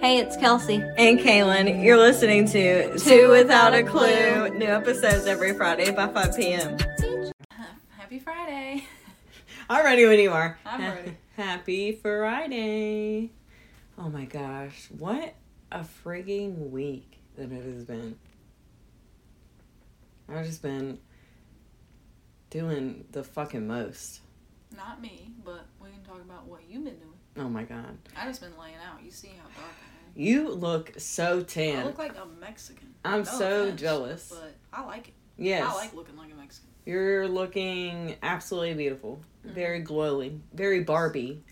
Hey, it's Kelsey. And Kaelynn, you're listening to Two Without a Clue. New episodes every Friday by 5 p.m. Happy Friday. I'm ready when you are. I'm ready. Happy Friday. Oh my gosh, what a frigging week that it has been. I've just been doing the fucking most. Not me, but we can talk about what you've been doing. Oh my god. I just been laying out. You see how dark. You look so tan. I look like a Mexican. I'm No so offense, jealous. But I like it. Yes. I like looking like a Mexican. You're looking absolutely beautiful. Mm-hmm. Very glowing. Very Barbie.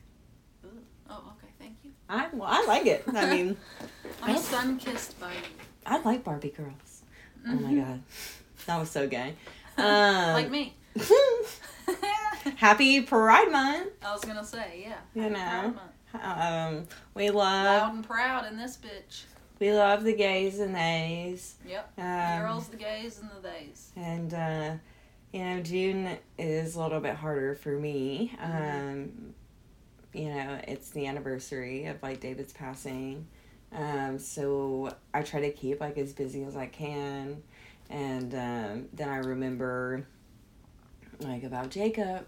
Ooh. Oh, okay. Thank you. I, well, I like it. I mean, I'm sun kissed by you. I like Barbie girls. Oh my Mhm. god. That was so gay. Um, Like me. Happy Pride Month. I was gonna say, yeah. You know. Um, we love Loud and proud in this bitch. we love the gays and theys. Yep. Um, the girls, the gays, and the theys. and uh, you know June is a little bit harder for me. Mm-hmm. Um, you know, it's the anniversary of like David's passing. Um, so I try to keep like as busy as I can, and um, then I remember like about Jacob,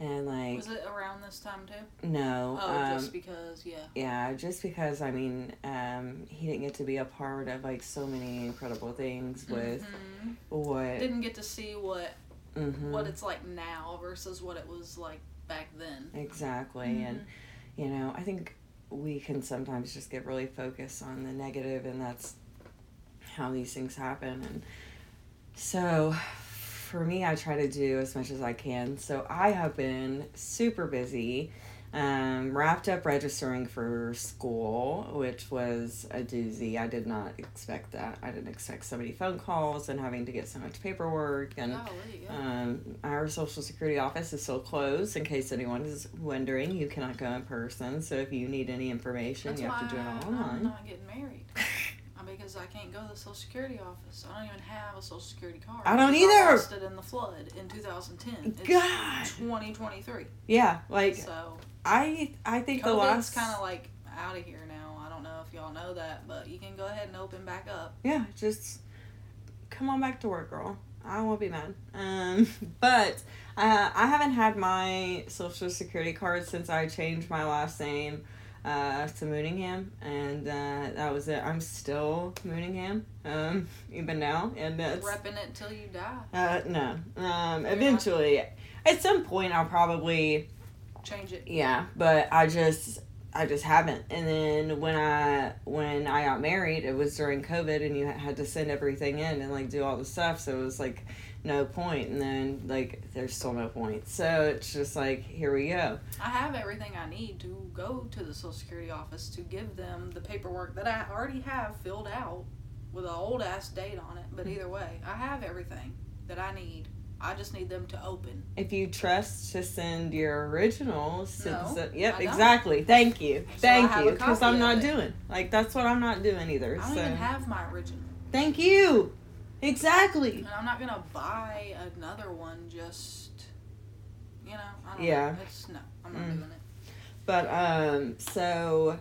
and like Was it around this time too? no, Oh, um, just because, yeah. yeah, just because I mean, um, he didn't get to be a part of like so many incredible things with Mhm. what Didn't get to see what mhm, what it's like now versus what it was like back then. exactly, and you know, I think we can sometimes just get really focused on the negative, and that's how these things happen. And so, for me, I try to do as much as I can. So I have been super busy. Um, wrapped up registering for school, which was a doozy. I did not expect that. I didn't expect so many phone calls and having to get so much paperwork and Golly, um, our social security office is still closed. In case anyone is wondering, you cannot go in person. So if you need any information, That's you have to do it online. I'm not getting married. Because I can't go to the Social Security office. I don't even have a Social Security card. I don't either. lost it in the flood in 2010. It's God. 2023. Yeah, like So I, I think the COVID's last kind of like out of here now. I don't know if y'all know that, but you can go ahead and open back up. yeah, just come on back to work, girl. I won't be mad. Um, but uh, I haven't had my social security card since I changed my last name uh, to Mooningham, and uh, that was it. I'm still Mooningham, um, even now, and that's Repping it till you die. uh, no. Um, You're eventually, at some point, I'll probably Change it. yeah, but I just I just haven't. And then when I when I got married, it was during COVID, and you had to send everything in and like do all the stuff. So it was like no. And then like there's still no point. So it's just like here we go. I have everything I need to go to the Social Security office to give them the paperwork that I already have filled out with an old ass date on it. But mm-hmm. either way, I have everything that I need. I just need them to open. If you trust to send your originals, to No, the- yep, exactly. Thank you, So thank you, because I'm not it. doing like that's what I'm not doing either. I don't so even have my original. thank you, exactly. And I'm not gonna buy another one just you know, I don't Yeah. know. It's no, I'm not Mm. doing it. But um so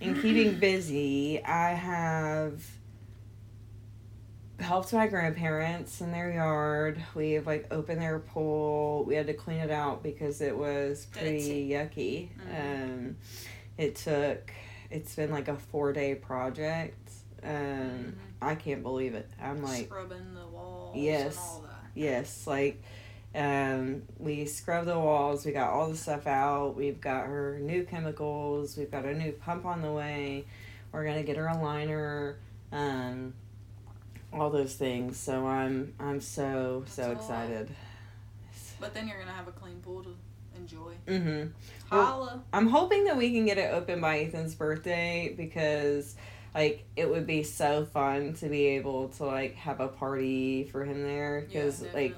in keeping busy, I have helped my grandparents in their yard. We have like opened their pool. We had to clean it out because it was pretty yucky. Mhm. Um it took it's been like a 4-day project. Um Mhm. I can't believe it. I'm like Scrubbing the walls Yes. and all that. Yes, like um, we scrubbed the walls. We got all the stuff out. We've got her new chemicals. We've got a new pump on the way. We're gonna get her a liner. Um, all those things. So I'm I'm so so That's lot. excited. But then you're gonna have a clean pool to enjoy. Mm-hmm. Well- Holla. I'm hoping that we can get it open by Ethan's birthday because like it would be so fun to be able to like have a party for him there. Because definitely.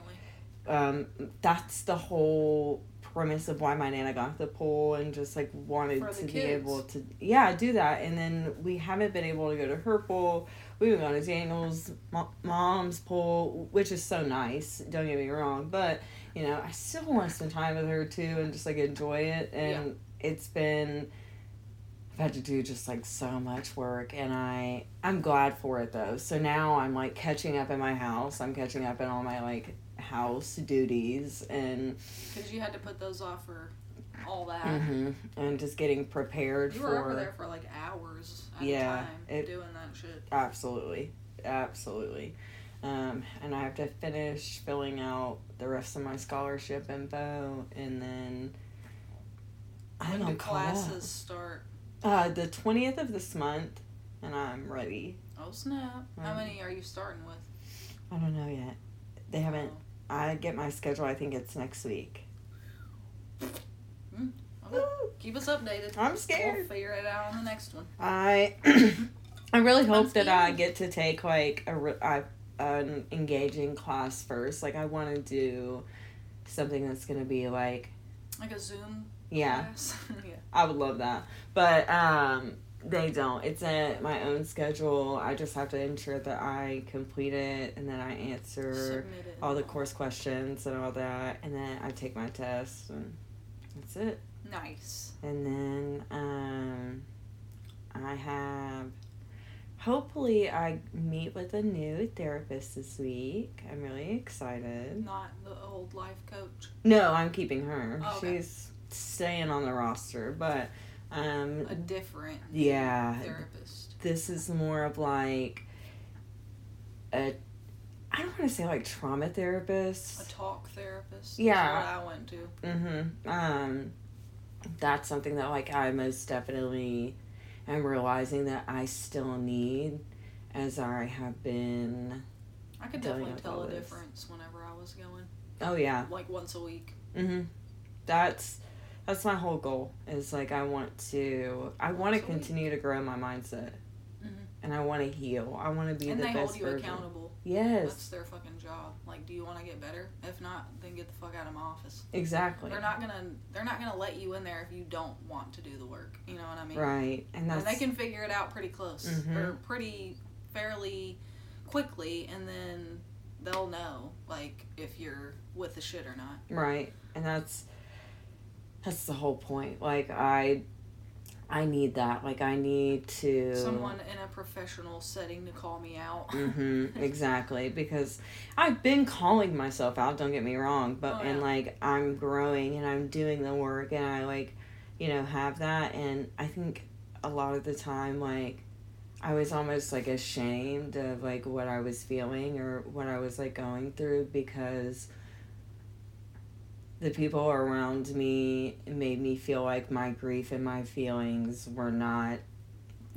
like um, that's the whole premise of why my nana got the pool and just like wanted to be able to yeah do that. And then we haven't been able to go to her pool. We haven't gone to daniel's mo- mom's pool which is so nice don't get me wrong. But you know i still want to spend time with her too and just like enjoy it. And it's been had to do just like so much work and I I'm glad for it though. So now I'm like catching up in my house. I'm catching up in all my like house duties and Because you had to put those off for all that. hmm and just getting prepared You for were over there for like hours at Yeah, a time it- doing that shit. Absolutely. Absolutely. Um, and I have to finish filling out the rest of my scholarship info and then I When do classes start? Uh, the 20th of this month and I'm ready. Oh snap! How Um, many are you starting with? I don't know yet. They haven't. Oh. I get my schedule. I think it's next week. Okay. Keep us updated. I'm scared. We'll figure it out on the next one. I I really hope that I get to take like a re- I, an engaging class first. Like I want to do something that's gonna be like Like a Zoom yeah. yeah. I would love that, but um, they don't. It's at my own schedule. I just have to ensure that I complete it and then I answer all the course questions and all that, and then I take my test and that's it. Nice. And then um, I have. Hopefully, I meet with a new therapist this week. I'm really excited. Not the old life coach. No, I'm keeping her. Oh, okay. She's staying on the roster, but um, A different yeah, therapist. this is more of like a. I don't want to say like trauma therapist. A talk therapist. Yeah. What I went to. Mm-hmm. Um, that's something that like I most definitely am realizing that I still need, as I have been. I could definitely tell a this. difference whenever I was going. Oh yeah. Like once a week. Mm-hmm. That's that's my whole goal. Is like I want to I want to Once a week. continue to grow my mindset, Mhm. and I want to heal. I want to be and the they best hold you version. accountable. Yes, That's their fucking job. Like, do you want to get better? If not, then get the fuck out of my office. exactly. They're not gonna. They're not gonna let you in there if you don't want to do the work. You know what I mean? Right, and that's And they can figure it out pretty close Mhm. or pretty fairly quickly, and then they'll know like if you're with the shit or not. Right. And that's that's the whole point. Like I I need that. Like I need to Someone in a professional setting to call me out. Mhm. Exactly, because I've been calling myself out, don't get me wrong, but Oh, and like I'm growing and I'm doing the work and I like, you know, have that and I think a lot of the time like I was almost like ashamed of like what I was feeling or what I was like going through because the people around me made me feel like my grief and my feelings were not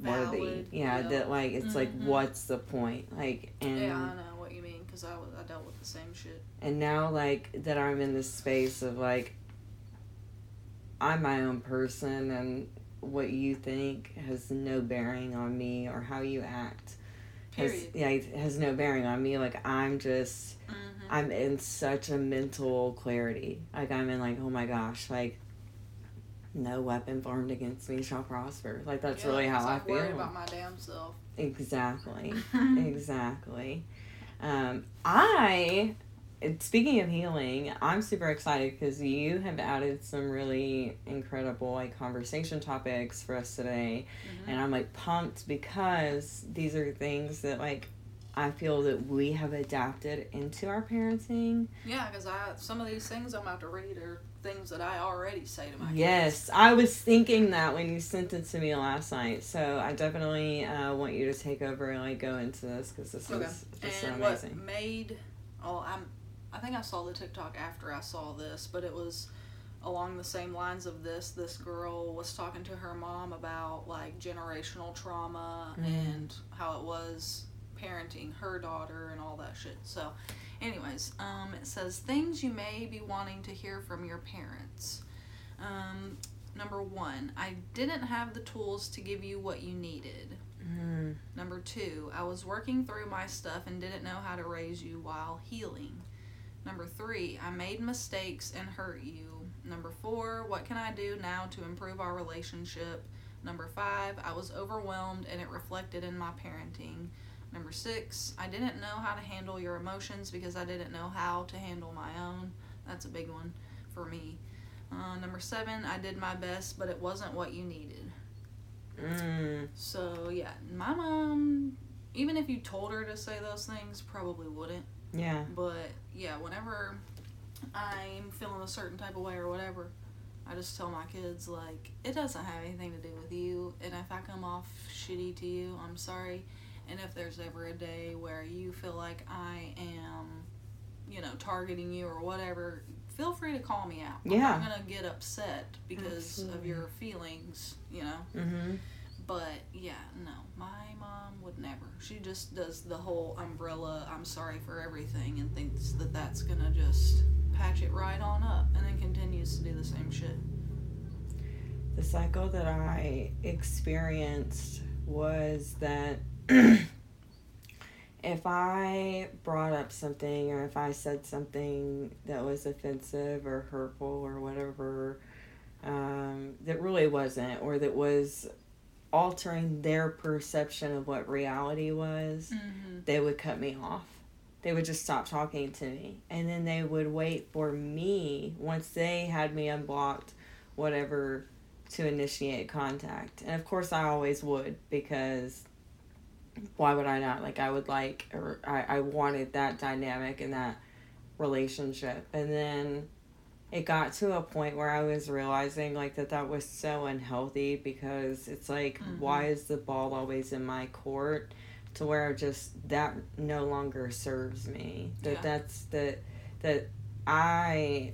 worthy. Valid, Yeah, yeah. that like it's like Mhm. what's the point? Like and yeah, I know what you mean because I was I dealt with the same shit. and now like that I'm in this space of like I'm my own person and what you think has no bearing on me or how you act has yeah has no bearing on me like I'm just hmm I'm in such a mental clarity like I'm in like oh my gosh like no weapon formed against me shall prosper like that's Yeah, really how I feel about my damn self. exactly exactly. Um, I, speaking of healing, I'm super excited because you have added some really incredible like conversation topics for us today, Mhm. and I'm like pumped because these are things that like I feel that we have adapted into our parenting. Yeah, because I some of these things I'm about to read are things that I already say to my kids. Yes, I was thinking that when you sent it to me last night. So I definitely uh, want you to take over and like go into this because this Okay. is just so and amazing. what made oh I'm I think I saw the TikTok after I saw this, but it was along the same lines of this. This girl was talking to her mom about like generational trauma Mm. and how it was parenting her daughter and all that shit. So, anyways, um, it says things you may be wanting to hear from your parents. Um, number one, I didn't have the tools to give you what you needed. Mm. Number two, I was working through my stuff and didn't know how to raise you while healing. Number three, I made mistakes and hurt you. Number four, what can I do now to improve our relationship? Number five, I was overwhelmed and it reflected in my parenting. Number six, I didn't know how to handle your emotions because I didn't know how to handle my own. That's a big one for me. Uh, number seven, I did my best, but it wasn't what you needed. Mm. So yeah, my mom, even if you told her to say those things, probably wouldn't. Yeah. But yeah, whenever I'm feeling a certain type of way or whatever, I just tell my kids like it doesn't have anything to do with you, and if I come off shitty to you, I'm sorry. And if there's ever a day where you feel like I am, you know, targeting you or whatever, feel free to call me out. Yeah. I'm not gonna get upset because of your feelings, you know. Mm-hmm. But yeah, no, my mom would never. She just does the whole umbrella. I'm sorry for everything, and thinks that that's gonna just patch it right on up, and then continues to do the same shit. The cycle that I experienced was that if I brought up something or if I said something that was offensive or hurtful or whatever, um, that really wasn't, or that was altering their perception of what reality was, Mm-hmm. they would cut me off. They would just stop talking to me. And then they would wait for me, once they had me unblocked, whatever, to initiate contact. And of course, I always would because why would I not? Like, I would like, or I, I wanted that dynamic and that relationship. And then it got to a point where I was realizing like that that was so unhealthy because it's like Mhm. why is the ball always in my court to where just that no longer serves me that Yeah. that's that that I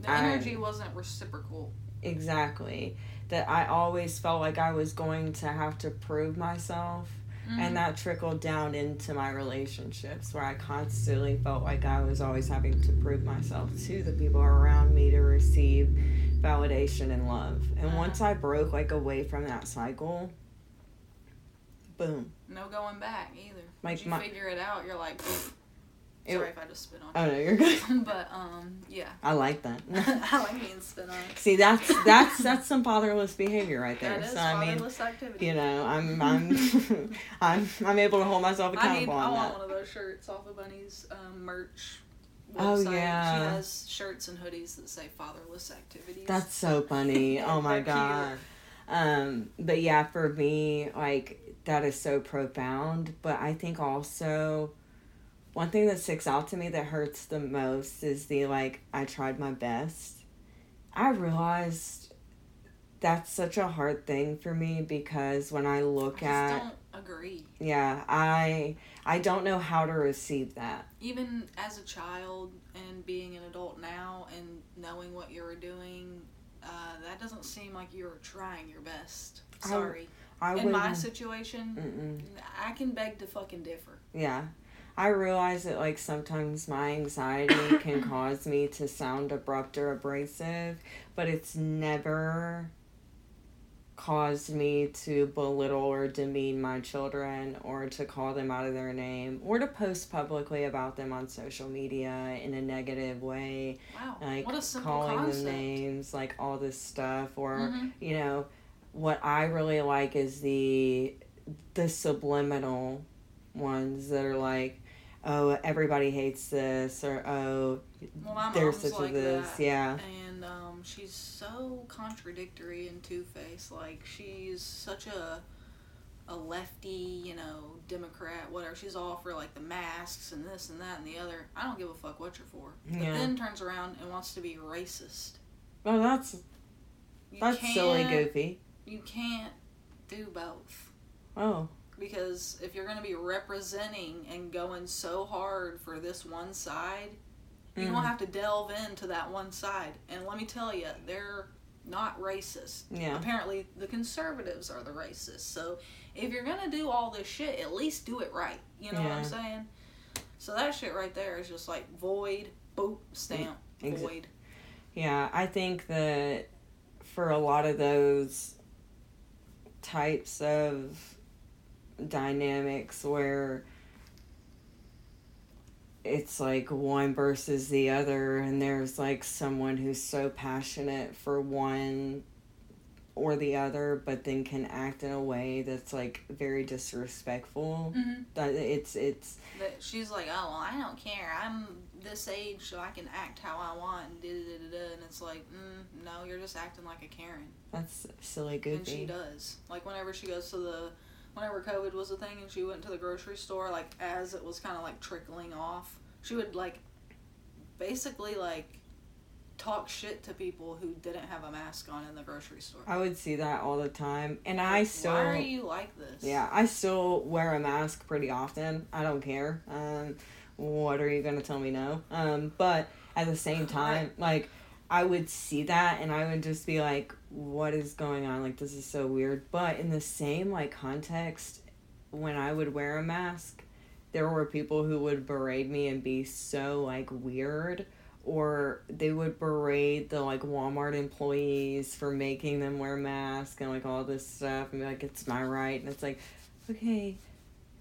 The I- energy wasn't reciprocal. exactly that I always felt like I was going to have to prove myself Mhm. and that trickled down into my relationships where I constantly felt like I was always having to prove myself to the people around me to receive validation and love. And Uh-huh. once I broke like away from that cycle, boom. no going back either. Like Once you my- figure it out, you're like, It- sorry if I just spit on Oh no, you're good. but um, yeah, I like that. I like being spit on. See, that's that's that's some fatherless behavior right there. That is so I mean, fatherless activity. you know, I'm I'm I'm I'm able to hold myself I need. accountable I want that. one of those shirts off of Bunny's um, merch. Oh, yeah. She has shirts and hoodies that say fatherless activities. That's so funny. oh my god. Um, but yeah, for me, like that is so profound. But I think also one thing that sticks out to me that hurts the most is the like I tried my best. I realized that's such a hard thing for me because when I I look just at don't agree. yeah, I I don't know how to receive that. Even as a child and being an adult now and knowing what you were doing, uh, that doesn't seem like you were trying your best. Sorry. I In my situation, Mm-mm. I can beg to fucking differ. Yeah. I realize that like sometimes my anxiety can cause me to sound abrupt or abrasive, but it's never caused me to belittle or demean my children or to call them out of their name or to post publicly about them on social media in a negative way, Wow. like what a simple calling concept. them names, like all this stuff or Mhm. you know what i really like is the the subliminal ones that are like oh everybody hates this or oh Well, there's such like a this that. yeah and um, she's so contradictory and two faced. Like she's such a a lefty, you know, Democrat, whatever. She's all for like the masks and this and that and the other. I don't give a fuck what you're for. But Yeah. then turns around and wants to be racist. oh that's You that's silly goofy You can't do both. oh Because if you're going to be representing and going so hard for this one side, you Mm. don't have to delve into that one side. And let me tell you, they're not racist. yeah Apparently, the conservatives are the racists. So if you're going to do all this shit, at least do it right. You know what I'm saying? So that shit right there is just like void, boop, stamp, Exa- void. yeah i think that for a lot of those types of dynamics where it's like one versus the other and there's like someone who's so passionate for one or the other but then can act in a way that's like very disrespectful Mm-hmm. that it's it's That she's like, oh, well, I don't care. I'm this age, so I can act how I want. And, da, da, da, da, da. and it's like, mm, no, you're just acting like a Karen. That's silly goofy. And she does. Like whenever she goes to the, whenever COVID was a thing and she went to the grocery store, like as it was kind of like trickling off, she would like, basically like, talk shit to people who didn't have a mask on in the grocery store. I would see that all the time, and I still. Why are you like this? Yeah, I still wear a mask pretty often. I don't care. Um, what are you gonna tell me no? Um, but at the same time, like I would see that and I would just be like, what is going on? Like this is so weird. But in the same like context, when I would wear a mask, there were people who would berate me and be so like weird or they would berate the like Walmart employees for making them wear masks and like all this stuff and be like it's my right and it's like okay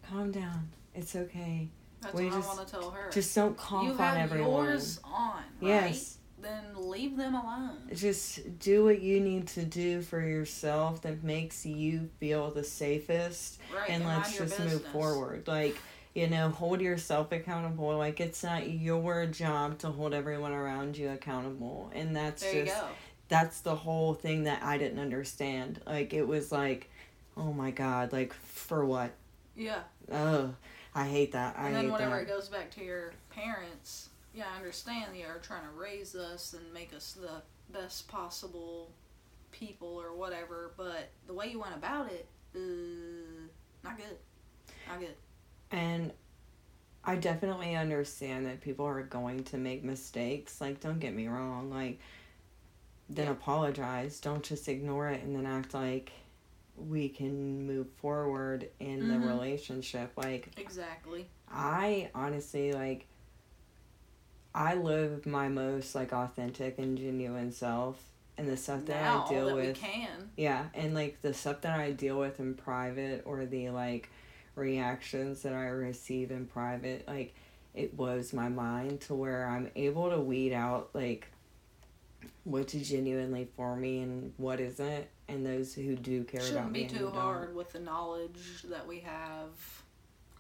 calm down it's okay That's We what just- I want to tell her. just don't cough you on have everyone yours on, right? yes Then leave them alone. just do what you need to do for yourself that makes you feel the safest Right. and let's just move forward. Like you know hold yourself accountable. Like it's not your job to hold everyone around you accountable. And that's There just that's the whole thing that i didn't understand. Like it was like oh my god like for what? Yeah. oh i hate that. I and then whenever that. it goes back to your parents, yeah, I understand they are trying to raise us and make us the best possible people or whatever, but the way you went about it, uh, not good. Not good. And I definitely understand that people are going to make mistakes. Like, don't get me wrong. Like, then Yeah. apologize. Don't just ignore it and then act like we can move forward in Mhm. the relationship. Like, Exactly. I honestly, like, I live my most, like, authentic and genuine self. And the stuff that now I deal that with. Yeah, and like the stuff that I deal with in private or the like reactions that I receive in private, like it blows my mind to where I'm able to weed out like what's genuinely for me and what isn't, and those who do care about Shouldn't me. be and who too don't. hard with the knowledge that we have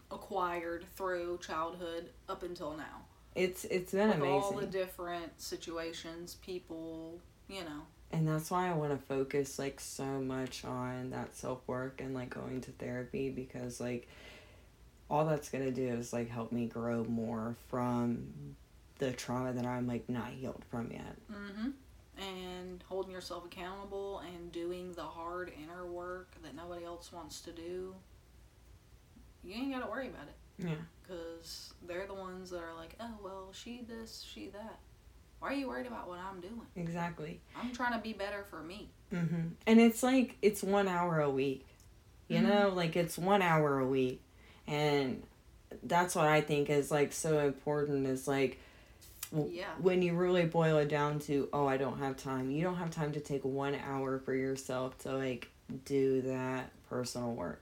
acquired through childhood up until now. It's it's been with amazing. all the different situations, people, you know. and that's why I want to focus like so much on that self work and like going to therapy because like all that's gonna do is like help me grow more from the trauma that I'm like not healed from yet. Mm-hmm. And holding yourself accountable and doing the hard inner work that nobody else wants to do. You ain't got to worry about it Yeah. because they're the ones that are like, oh, well, she this, she that. Why are you worried about what I'm doing? Exactly. I'm trying to be better for me. hmm And it's like it's one hour a week. You Mhm. know, like it's one hour a week, and that's what I think is like so important. Is like Yeah. when you really boil it down to oh I don't have time. You don't have time to take one hour for yourself to like do that personal work.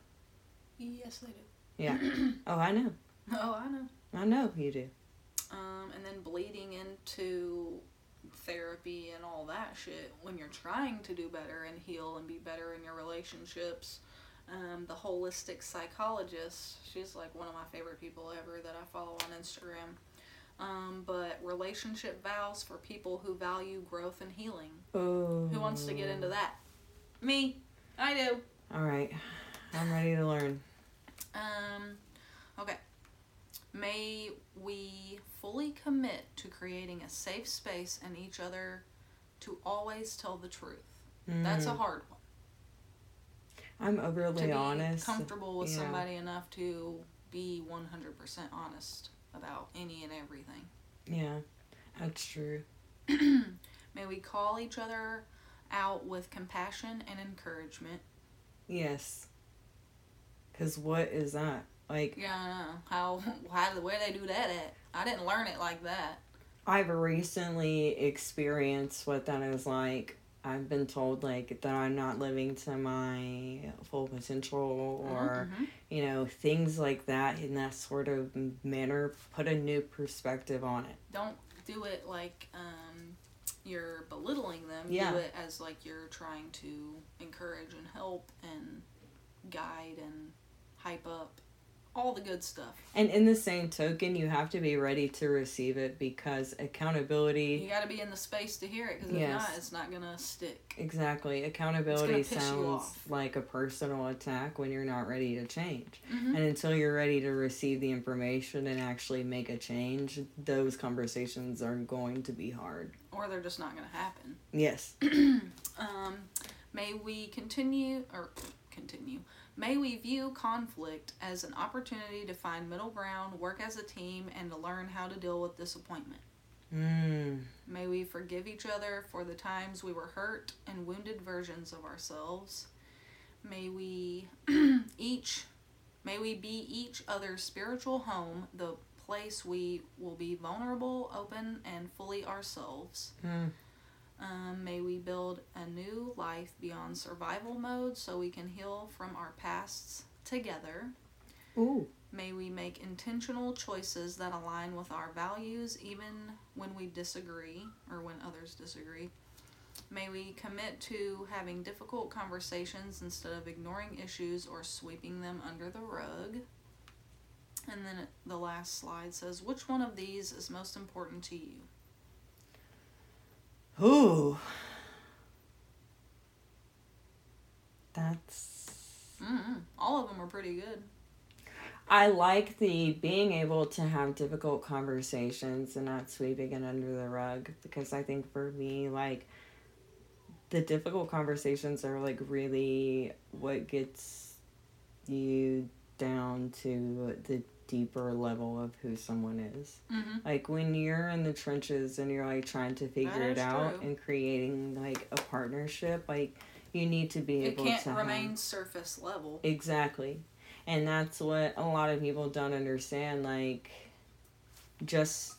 Yes, they do. Yeah. Oh, I know. Oh, I know. I know you do. um, and then bleeding into therapy and all that shit when you're trying to do better and heal and be better in your relationships. Um, the holistic psychologist, she's like one of my favorite people ever that I follow on Instagram. Um, but relationship vows for people who value growth and healing. Oh. Who wants to get into that? Me. I do. All right. I'm ready to learn. Um, okay. May we fully commit to creating a safe space and each other to always tell the truth. That's a Mm. hard one. I'm To overly be honest. comfortable with yeah. somebody enough to be 100% honest about any and everything. Yeah, that's true. May we call each other out with compassion and encouragement. Yes. Cause what is that? Like Yeah, I know. How, how, where they do that at? I didn't learn it like that. I've recently experienced what that is like. I've been told like that I'm not living to my full potential or Mhm. you know things like that in that sort of manner put a new perspective on it. don't do it like um, you're belittling them. Yeah. Do it as like you're trying to encourage and help and guide and hype up all the good stuff. And in the same token, you have to be ready to receive it because accountability. You got to be in the space to hear it because if Yes. not, it's not gonna stick. Exactly. Accountability sounds like a personal attack when you're not ready to change. hmm And until you're ready to receive the information and actually make a change, those conversations are going to be hard. Or they're just not gonna happen. Yes. Um, may we continue or continue. May we view conflict as an opportunity to find middle ground, work as a team, and to learn how to deal with disappointment. Mm. May we forgive each other for the times we were hurt and wounded versions of ourselves. May we each may we be each other's spiritual home, the place we will be vulnerable, open, and fully ourselves. Mm. Um, may we build a new life beyond survival mode so we can heal from our pasts together. Ooh. May we make intentional choices that align with our values even when we disagree or when others disagree. May we commit to having difficult conversations instead of ignoring issues or sweeping them under the rug. And then the last slide says, Which one of these is most important to you? Ooh. That's. mm All of them are pretty good. I like the being able to have difficult conversations and not sweeping it under the rug because I think for me, like, the difficult conversations are like really what gets you down to the deeper level of who someone is. Mm-hmm. Like when you're in the trenches and you're like trying to figure it out true. and creating like a partnership, like you need to be It able can't to remain have surface level. exactly, and that's what a lot of people don't understand. Like, just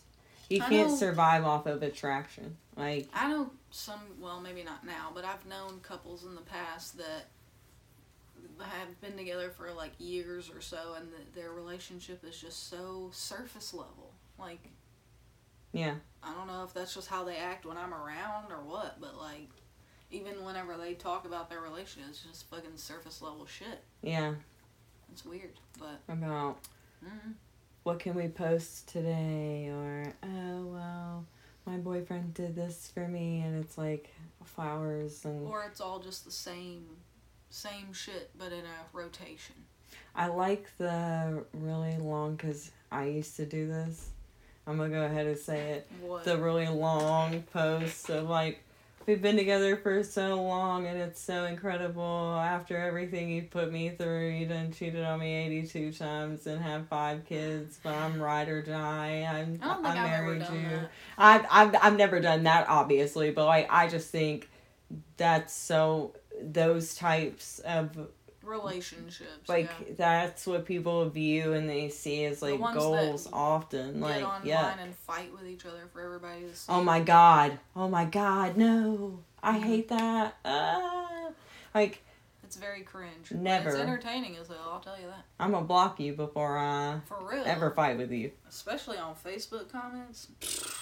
you I can't know- survive off of attraction. Like, I know some, well, maybe not now, but I've known couples in the past that have been together for like years or so, and their relationship is just so surface level. Like, yeah, I don't know if that's just how they act when I'm around or what, but like, even whenever they talk about their relationship, it's just fucking surface level shit. yeah. It's weird, but About mm, what can we post today, or oh well, my boyfriend did this for me, and it's like flowers and or it's all just the same, same shit, but in a rotation. I like the really long because I used to do this. I'm gonna go ahead and say it. What? The really long posts of like, we've been together for so long and it's so incredible. After everything you put me through, you done cheated on me 82 times and have five kids, but I'm ride or die. I'm, I think I married you. that. I've, I've, I've never done that, obviously, but like, I just think that's so, those types of relationships. like yeah. that's what people view and they see as like goals often like online yeah and fight with each other for everybody to see. oh my god oh my god no i hate that uh, like It's very cringe. Never. It's entertaining as hell. I'll tell you that. i'm gonna block you before i For real. ever fight with you Especially on Facebook comments.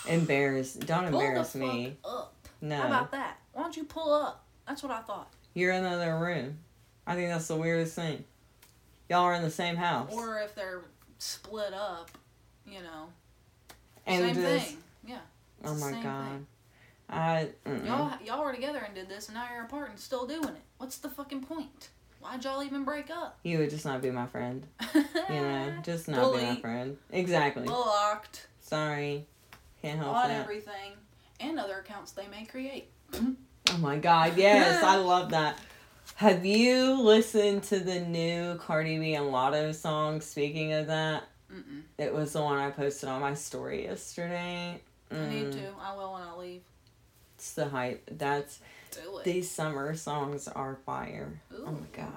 embarrass don't Pull embarrass the me fuck up. no How about that? Why don't you pull up? That's what I thought. You're in another room i think that's the weirdest thing y'all are in the same house Or if they're split up, you know. and same just thing. Yeah. oh It's my god thing. i mm-mm. Y'all y'all were together and did this and now you're apart and still doing it. What's the fucking point? Why'd y'all even break up? you would just not be my friend you know just not be my friend exactly Blocked Sorry. Can't help on that. everything and other accounts they may create. Oh my god, yes, I love that. Have you listened to the new Cardi B and Latto song? Speaking of that, Mm-mm. it was the one I posted on my story yesterday. I need Mm, to. I will when I leave. It's the hype. That's Do it. these summer songs are fire. Ooh, oh my God.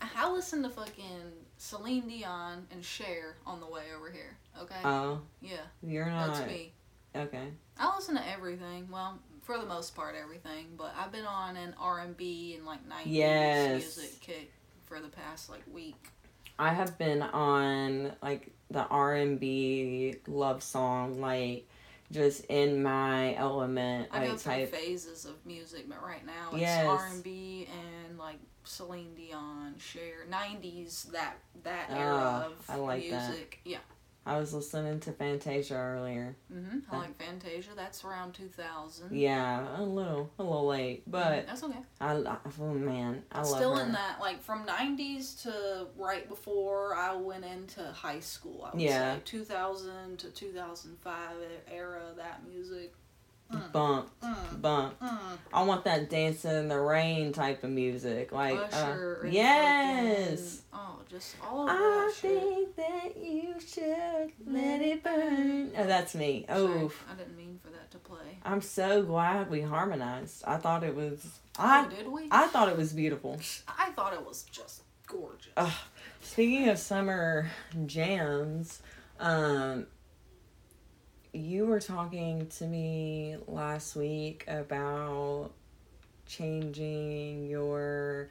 I, I listen to fucking Celine Dion and Cher on the way over here. Okay. Oh, yeah, you're not that's me. okay. I listen to everything. Well, for the most part, everything. But I've been on an R and B and like nineties Yes. music kick for the past like week. I have been on like the R and B love song like just in my element, I go through type. phases of music, but right now it's Yes. R and B and like Celine Dion, Cher, nineties that that era Ah, of I like that. music. Yeah. I was listening to Fantasia earlier. hmm I like Fantasia. That's around two thousand. Yeah, a little, a little late, but that's okay. I, I oh man, I love Still her. in that like from nineties to right before I went into high school. I would Yeah. say two thousand to two thousand five era. That music. Bump, mm, bump. mm. I want that dancing in the rain type of music, like uh, Usher. and yes. oh, just all of I that shit. think that you should let it burn. Oh, that's me. Oh, I didn't mean for that to play. I'm so glad we harmonized. I thought it was. oh, I did we? I thought it was beautiful. I thought it was just gorgeous. Ugh. Speaking of summer jams, um, you were talking to me last week about changing your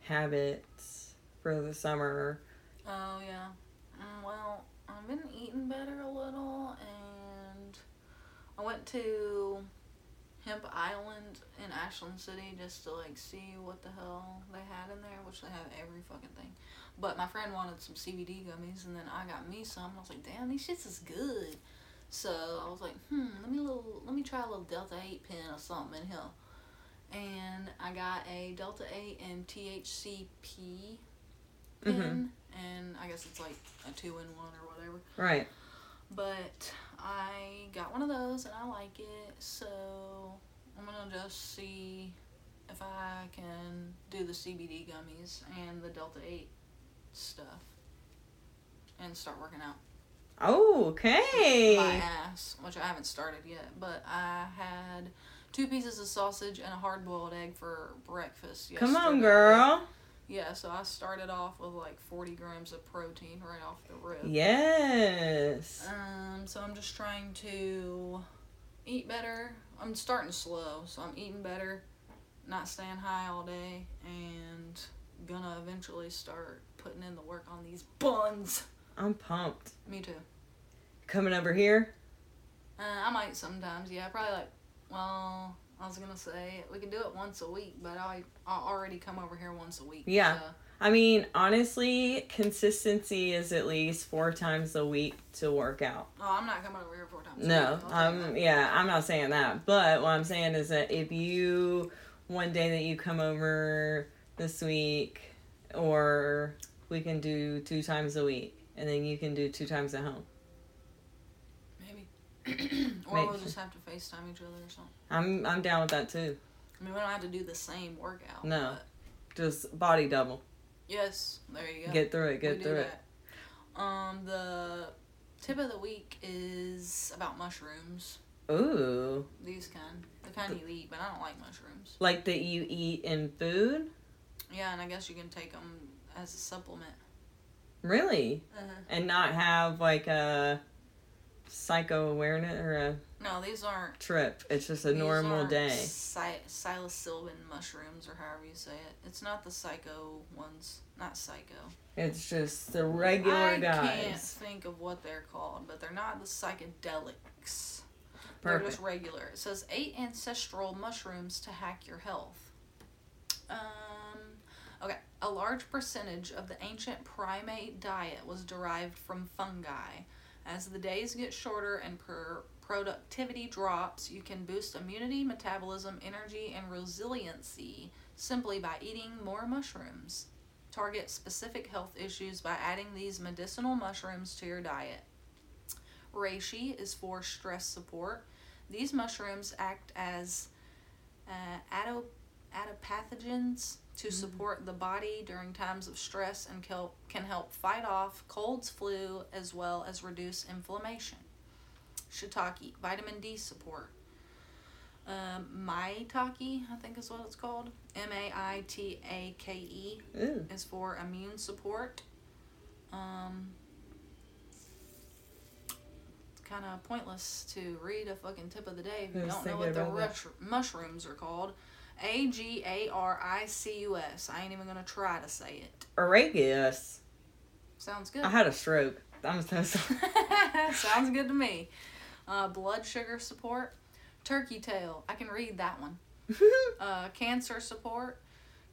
habits for the summer. Oh yeah. Mm, well, I've been eating better a little, and I went to Hemp Island in Ashland City just to like see what the hell they had in there, which they have every fucking thing. But my friend wanted some CBD gummies, and then I got me some. And I was like, damn, these shits is good. So I was like, hmm, let me little, let me try a little Delta Eight pen or something in here. And I got a Delta Eight and THCP pin, Mhm. and I guess it's like a two in one or whatever. Right. But I got one of those and I like it, so I'm gonna just see if I can do the CBD gummies and the Delta 8 stuff and start working out Oh, okay. my ass, which I haven't started yet. But I had two pieces of sausage and a hard boiled egg for breakfast. Yesterday. Come on, girl. Yeah, so I started off with like 40 grams of protein right off the rip. Yes. Um, so I'm just trying to eat better. I'm starting slow, so I'm eating better, not staying high all day, and gonna eventually start putting in the work on these buns. I'm pumped. Me too. Coming over here. Uh, I might sometimes, yeah, probably like, well, I was gonna say we can do it once a week, but I I already come over here once a week. Yeah. so- I mean, honestly, consistency is at least four times a week to work out. Oh, I'm not coming over here four times. a No, um, yeah, I'm not saying that. But what I'm saying is that if you one day that you come over this week, or we can do two times a week, and then you can do two times at home. maybe. or Maybe. we'll just have to FaceTime each other or something. I'm I'm down with that too. I mean, we don't have to do the same workout. No. Just body double. yes, there you go. Get through it. We Get do through it. that. Um, the tip of the week is about mushrooms. Ooh, These kind, the kind you eat, but I don't like mushrooms. like that you eat in food? Yeah, and I guess you can take them as a supplement. Really? Uh-huh. And not have like a psycho awareness or a No, these aren't. trip. It's just a normal day. Psi- psilocybin mushrooms, or however you say it. It's not the psycho ones. Not psycho. It's just the regular guys. I can't think of what they're called, but they're not the psychedelics. Perfect. They're just regular. It says eight ancestral mushrooms to hack your health. Um, okay, a large percentage of the ancient primate diet was derived from fungi. As the days get shorter and per- productivity drops, you can boost immunity, metabolism, energy, and resiliency simply by eating more mushrooms. Target specific health issues by adding these medicinal mushrooms to your diet. Reishi is for stress support. These mushrooms act as uh, adop- adaptogens to support the body during times of stress and can help fight off colds, flu, as well as reduce inflammation. Shiitake, vitamin D support. Um, maitake, I think is what it's called. M A I T A K E is for immune support. Um, it's kind of pointless to read a fucking tip of the day if you don't know what the mushrooms are called. A G A R I C U S. I ain't even gonna try to say it. Aragus. Sounds good. I had a stroke. I'm so sorry. Sounds good to me. Uh, blood sugar support. Turkey tail. I can read that one. Uh, cancer support.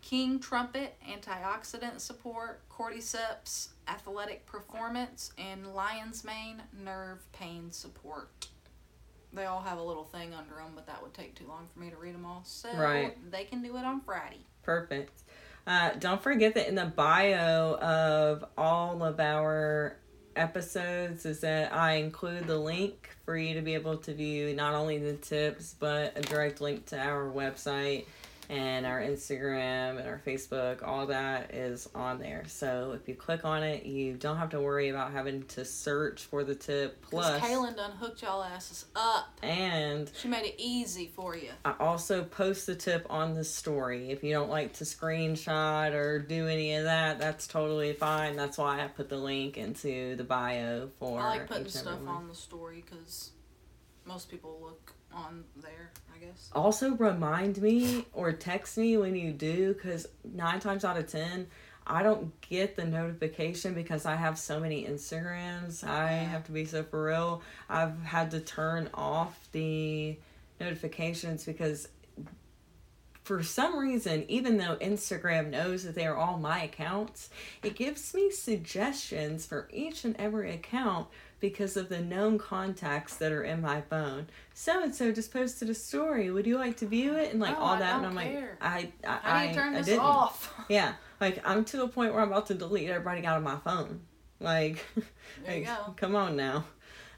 King trumpet. Antioxidant support. Cordyceps. Athletic performance. And lion's mane. Nerve pain support. They all have a little thing under them, but that would take too long for me to read them all. So Right. they can do it on Friday. Perfect. Uh, don't forget that in the bio of all of our episodes is that I include the link for you to be able to view not only the tips but a direct link to our website and our Instagram and our Facebook. All that is on there. So if you click on it, you don't have to worry about having to search for the tip. Plus, Kaelynn done hooked y'all asses up. and She made it easy for you. I also post the tip on the story. If you don't like to screenshot or do any of that, that's totally fine. That's why I put the link into the bio for. I like putting stuff on the story because most people look on there, I guess. Also, remind me or text me when you do, because nine times out of ten, I don't get the notification because I have so many Instagrams. I Yeah. have to be so for real. I've had to turn off the notifications because for some reason, even though Instagram knows that they are all my accounts, it gives me suggestions for each and every account because of the known contacts that are in my phone. So and so just posted a story. Would you like to view it? And like all I that. and I'm care. like, I, I, How do you I- turn I didn't. off? Yeah, like I'm to a point where I'm about to delete everybody out of my phone. Like, There you like, go. come on now.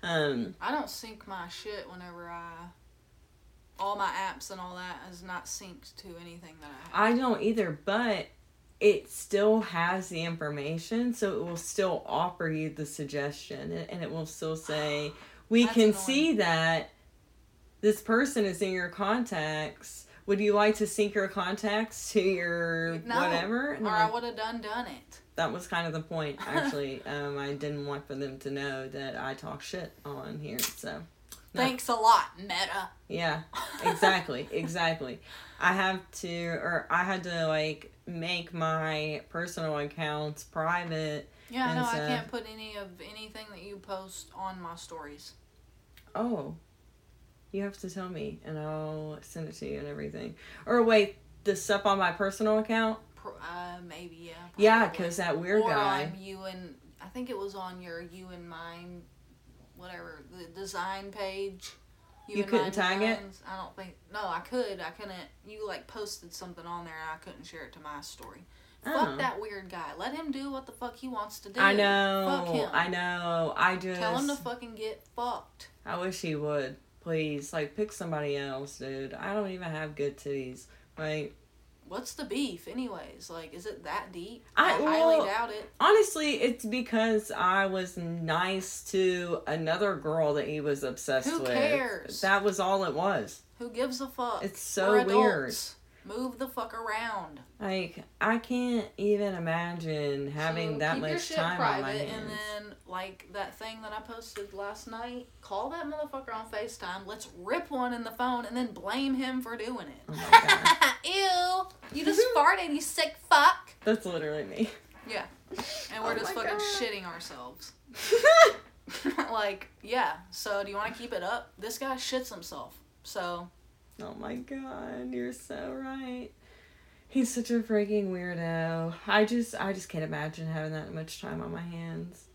Um, I don't sync my shit whenever I. All my apps and all that is not synced to anything that I have. I don't either, but it still has the information, so it will still offer you the suggestion, and, it will still say, "We That's can annoying. see that this person is in your contacts. Would you like to sync your contacts to your No, whatever?" And or I'm I would have done done it. that was kind of the point, actually. um, I didn't want for them to know that I talk shit on here, so. No. Thanks a lot, Meta. Yeah, exactly, exactly. I have to, or I had to like make my personal accounts private. Yeah, I know. I can't put any of anything that you post on my stories. Oh, you have to tell me, and I'll send it to you and everything. Or wait, the stuff on my personal account? Uh, maybe yeah. Yeah, because that weird or guy. on you and I think it was on your you and mine, whatever the design page. You couldn't tag it? I don't think. No, I could. I couldn't. You like posted something on there, and I couldn't share it to my story. Oh. Fuck that weird guy. Let him do what the fuck he wants to do. I know. Fuck him. I know. I just. Tell him to fucking get fucked. I wish he would. Please, like, pick somebody else, dude. I don't even have good titties. Like, What's the beef, anyways? Like, is it that deep? I- highly well, doubt it. Honestly, it's because I was nice to another girl that he was obsessed Who with. cares? That was all it was. Who gives a fuck? It's so weird. Move the fuck around. Like I can't even imagine having So that much time private, on my hands. and then like that thing that I posted last night. Call that motherfucker on Facetime. Let's rip one in the phone, and then blame him for doing it. Oh Ew! You just farted, you sick fuck. That's literally me. Yeah, and we're Oh just fucking God. shitting ourselves. like, yeah. So, do you want to keep it up? This guy shits himself. So, oh my god, you're so right. He's such a freaking weirdo. I just I just can't imagine having that much time on my hands.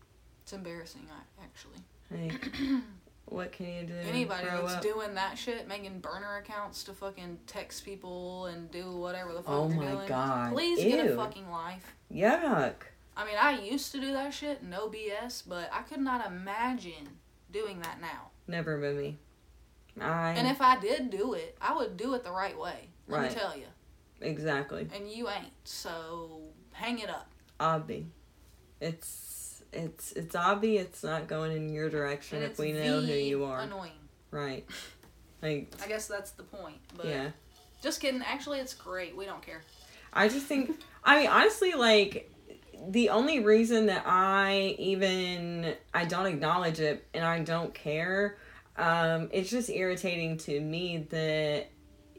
it's embarrassing, I- actually. Like, what can you do? Anybody Grow that's up? doing that shit, making burner accounts to fucking text people and do whatever the fuck Oh they're my doing. God. Please get a fucking life. Yuck. I mean, I used to do that shit, no BS, but I could not imagine doing that now. Never been me. I And if I did do it, I would do it the right way. Let Right. me tell you. exactly. And you ain't. So hang it up. Obvi. It's it's it's obvi it's not going in your direction And if we know who you are. Annoying. Right. Like I guess that's the point. But yeah. just kidding. Actually, it's great. We don't care. I just think I mean honestly like the only reason that I even I don't acknowledge it and I don't care um it's just irritating to me that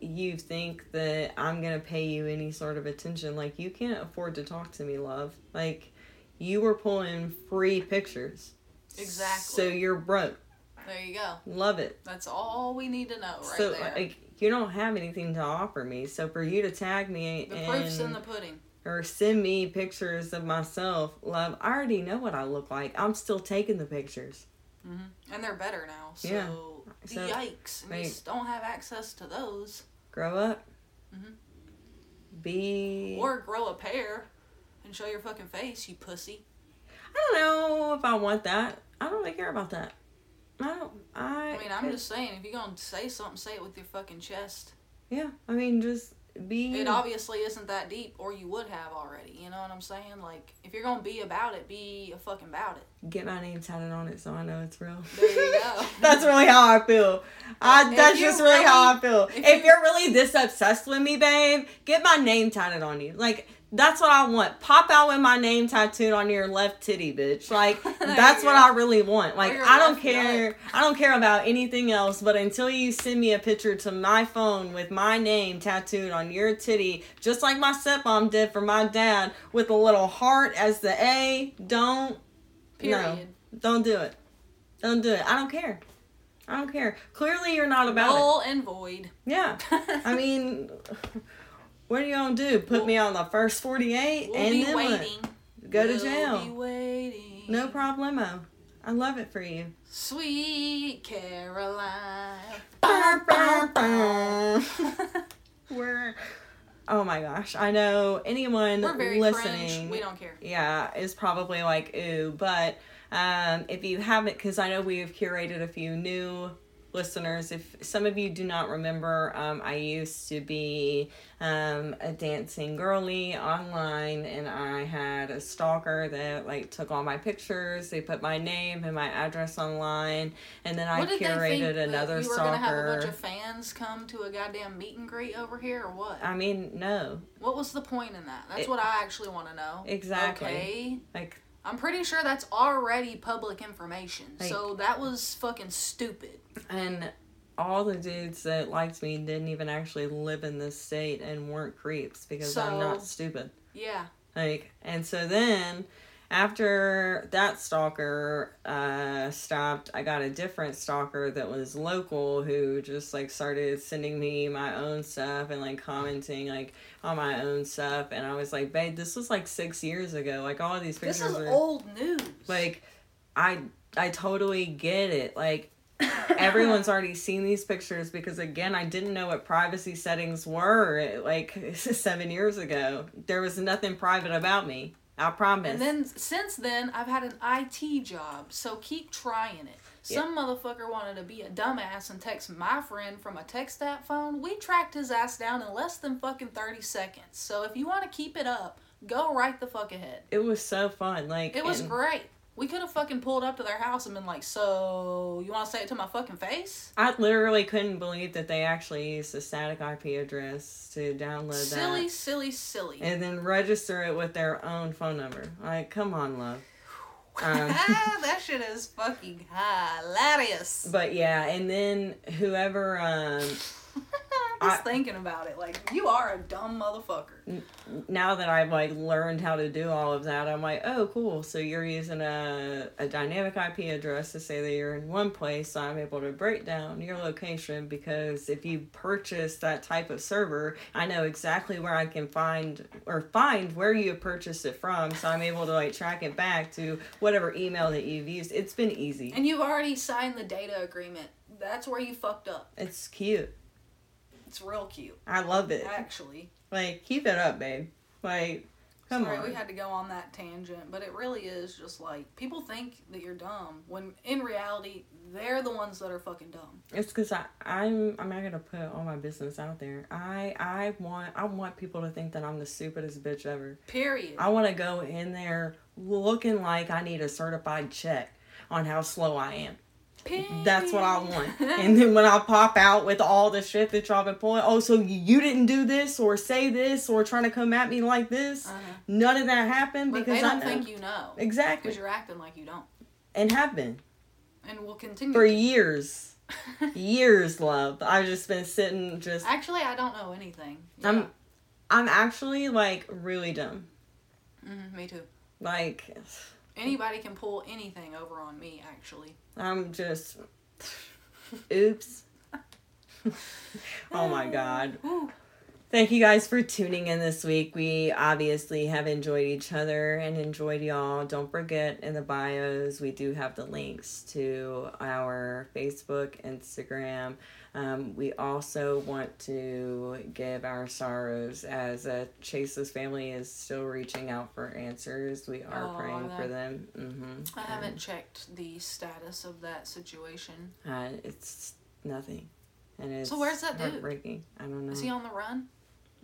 you think that I'm going to pay you any sort of attention like you can't afford to talk to me love like you were pulling free pictures Exactly. so you're broke There you go. Love it. That's all we need to know right so there. like you don't have anything to offer me. So for you to tag me the and proof's in the pudding. or send me pictures of myself, love, I already know what I look like. I'm still taking the pictures. Hmm And they're better now. So, Yeah. So, yikes. And you right. don't have access to those. Grow up. Mhm. Be Or grow a pair and show your fucking face, you pussy. I don't know if I want that. I don't really care about that. I don't I I mean, I'm just saying, if you're gonna say something, say it with your fucking chest. Yeah. I mean just be It obviously isn't that deep, or you would have already. You know what I'm saying? Like, if you're gonna be about it, be a fucking about it. get my name tatted on it so I know it's real. There you go. that's really how I feel. I, If that's just really, how I feel. if If, you- you're really this obsessed with me, babe, get my name tatted on you. Like that's what I want. Pop out with my name tattooed on your left titty, bitch. Like that's what. I really want. Like I don't care. I don't care about anything else. But until you send me a picture to my phone with my name tattooed on your titty, just like my stepmom did for my dad, with a little heart as the A, don't Period. no. Don't do it. Don't do it. I don't care. I don't care. Clearly, you're not about it. Null and void. Yeah. I mean, what are you gonna do? Put me on the first 48 We'll and then what? waiting. Go to We'll jail. Be waiting. No problemo. I love it for you. Sweet Caroline. Burr, burr, burr. We're. Oh my gosh! I know anyone We're very listening. cringe. We don't care. yeah, is probably like, ooh, but um, if you haven't, because I know we have curated a few new listeners. If some of you do not remember, um, I used to be um, a dancing girly online, and I had a stalker that like took all my pictures. They put my name and my address online, and then I what did they think curated another you were stalker. gonna have a bunch of fans come to a goddamn meet and greet over here, or what? I mean, no, what was the point in that? That's It- what I actually want to know. Exactly. Okay. like I'm pretty sure that's already public information. Like- so that was fucking stupid. And all the dudes that liked me didn't even actually live in this state and weren't creeps because I'm not stupid. Yeah. Like, and so then after that stalker uh, stopped, I got a different stalker that was local who just like started sending me my own stuff and like commenting like on my own stuff. And I was like, babe, this was like six years ago. Like, all of these This pictures is are old news. like, I I totally get it. Like everyone's already seen these pictures because again i didn't know what privacy settings were like seven years ago there was nothing private about me i promise And then since then, I've had an IT job, so keep trying it. Some motherfucker wanted to be a dumbass and text my friend from a text app phone. We tracked his ass down in less than fucking 30 seconds. So if you want to keep it up, go right the fuck ahead. it was so fun like It was great. We could have fucking pulled up to their house and been like, so you want to say it to my fucking face? i literally couldn't believe that they actually used a static ip address to download Silly, that silly, silly. Silly. And then register it with their own phone number like come on love um, that shit is fucking hilarious. but yeah and then whoever um Just I- thinking about it, like you are a dumb motherfucker. now that I've like learned how to do all of that, I'm like, oh, cool. So you're using a, a dynamic IP address to say that you're in one place. So I'm able to break down your location because if you purchase that type of server, I know exactly where I can find or find where you purchased it from. So I'm able to like track it back to whatever email that you've used. It's been easy. And you've already signed the data agreement. That's where you fucked up. It's cute. It's real cute, I love it. actually. Like, keep it up, babe. Like, come Sorry, on. we had to go on that tangent, but it really is just like people think that you're dumb when in reality they're the ones that are fucking dumb. It's because I I'm I'm not gonna put all my business out there. I I want I want people to think that I'm the stupidest bitch ever. Period. I want to go in there looking like I need a certified check on how slow I am. That's what I want. And then when I pop out with all the shit that y'all been pulling, oh, so you didn't do this or say this or trying to come at me like this. Uh-huh. None of that happened because I don't know think you know exactly because you're acting like you don't, and have been and will continue. for to. years, years, love. I've just been sitting just Actually, I don't know anything. I'm I'm actually like really dumb. Mhm, me too. Like Anybody can pull anything over on me. Actually, I'm just Oops. oh my god. Thank you guys for tuning in this week. We obviously have enjoyed each other and enjoyed y'all. Don't forget in the bios, we do have the links to our Facebook, Instagram. Um, we also want to give our sorrows as uh, Chase's family is still reaching out for answers. We are Oh, praying are for them. Mm-hmm. I haven't checked the status of that situation. Uh, it's nothing. And it's So where's that dude? I don't know. Is he on the run?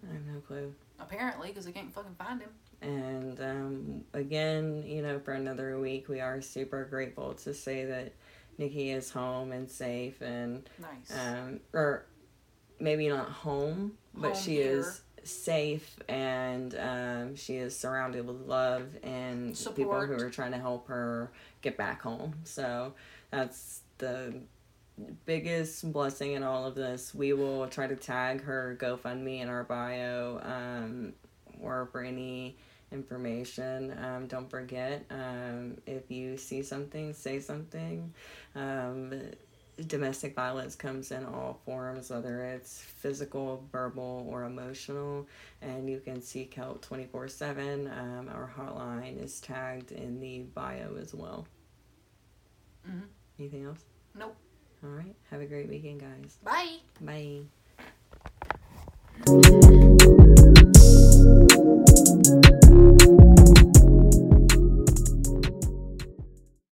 I have no clue. Apparently, because they can't fucking find him. And um, again, you know, for another week, we are super grateful to say that Nikki is home and safe, and Nice. um, or maybe not home, but Home she here. is safe and um, she is surrounded with love and people who are trying to help her get back home. So that's the biggest blessing in all of this. We will try to tag her GoFundMe in our bio um, or for any information. Um, don't forget um, if you see something, say something. Um, domestic violence comes in all forms, whether it's physical, verbal, or emotional, and you can seek help 24 7. Um, our hotline is tagged in the bio as well. Mhm. Anything else? Nope. All right. Have a great weekend, guys. Bye. Bye.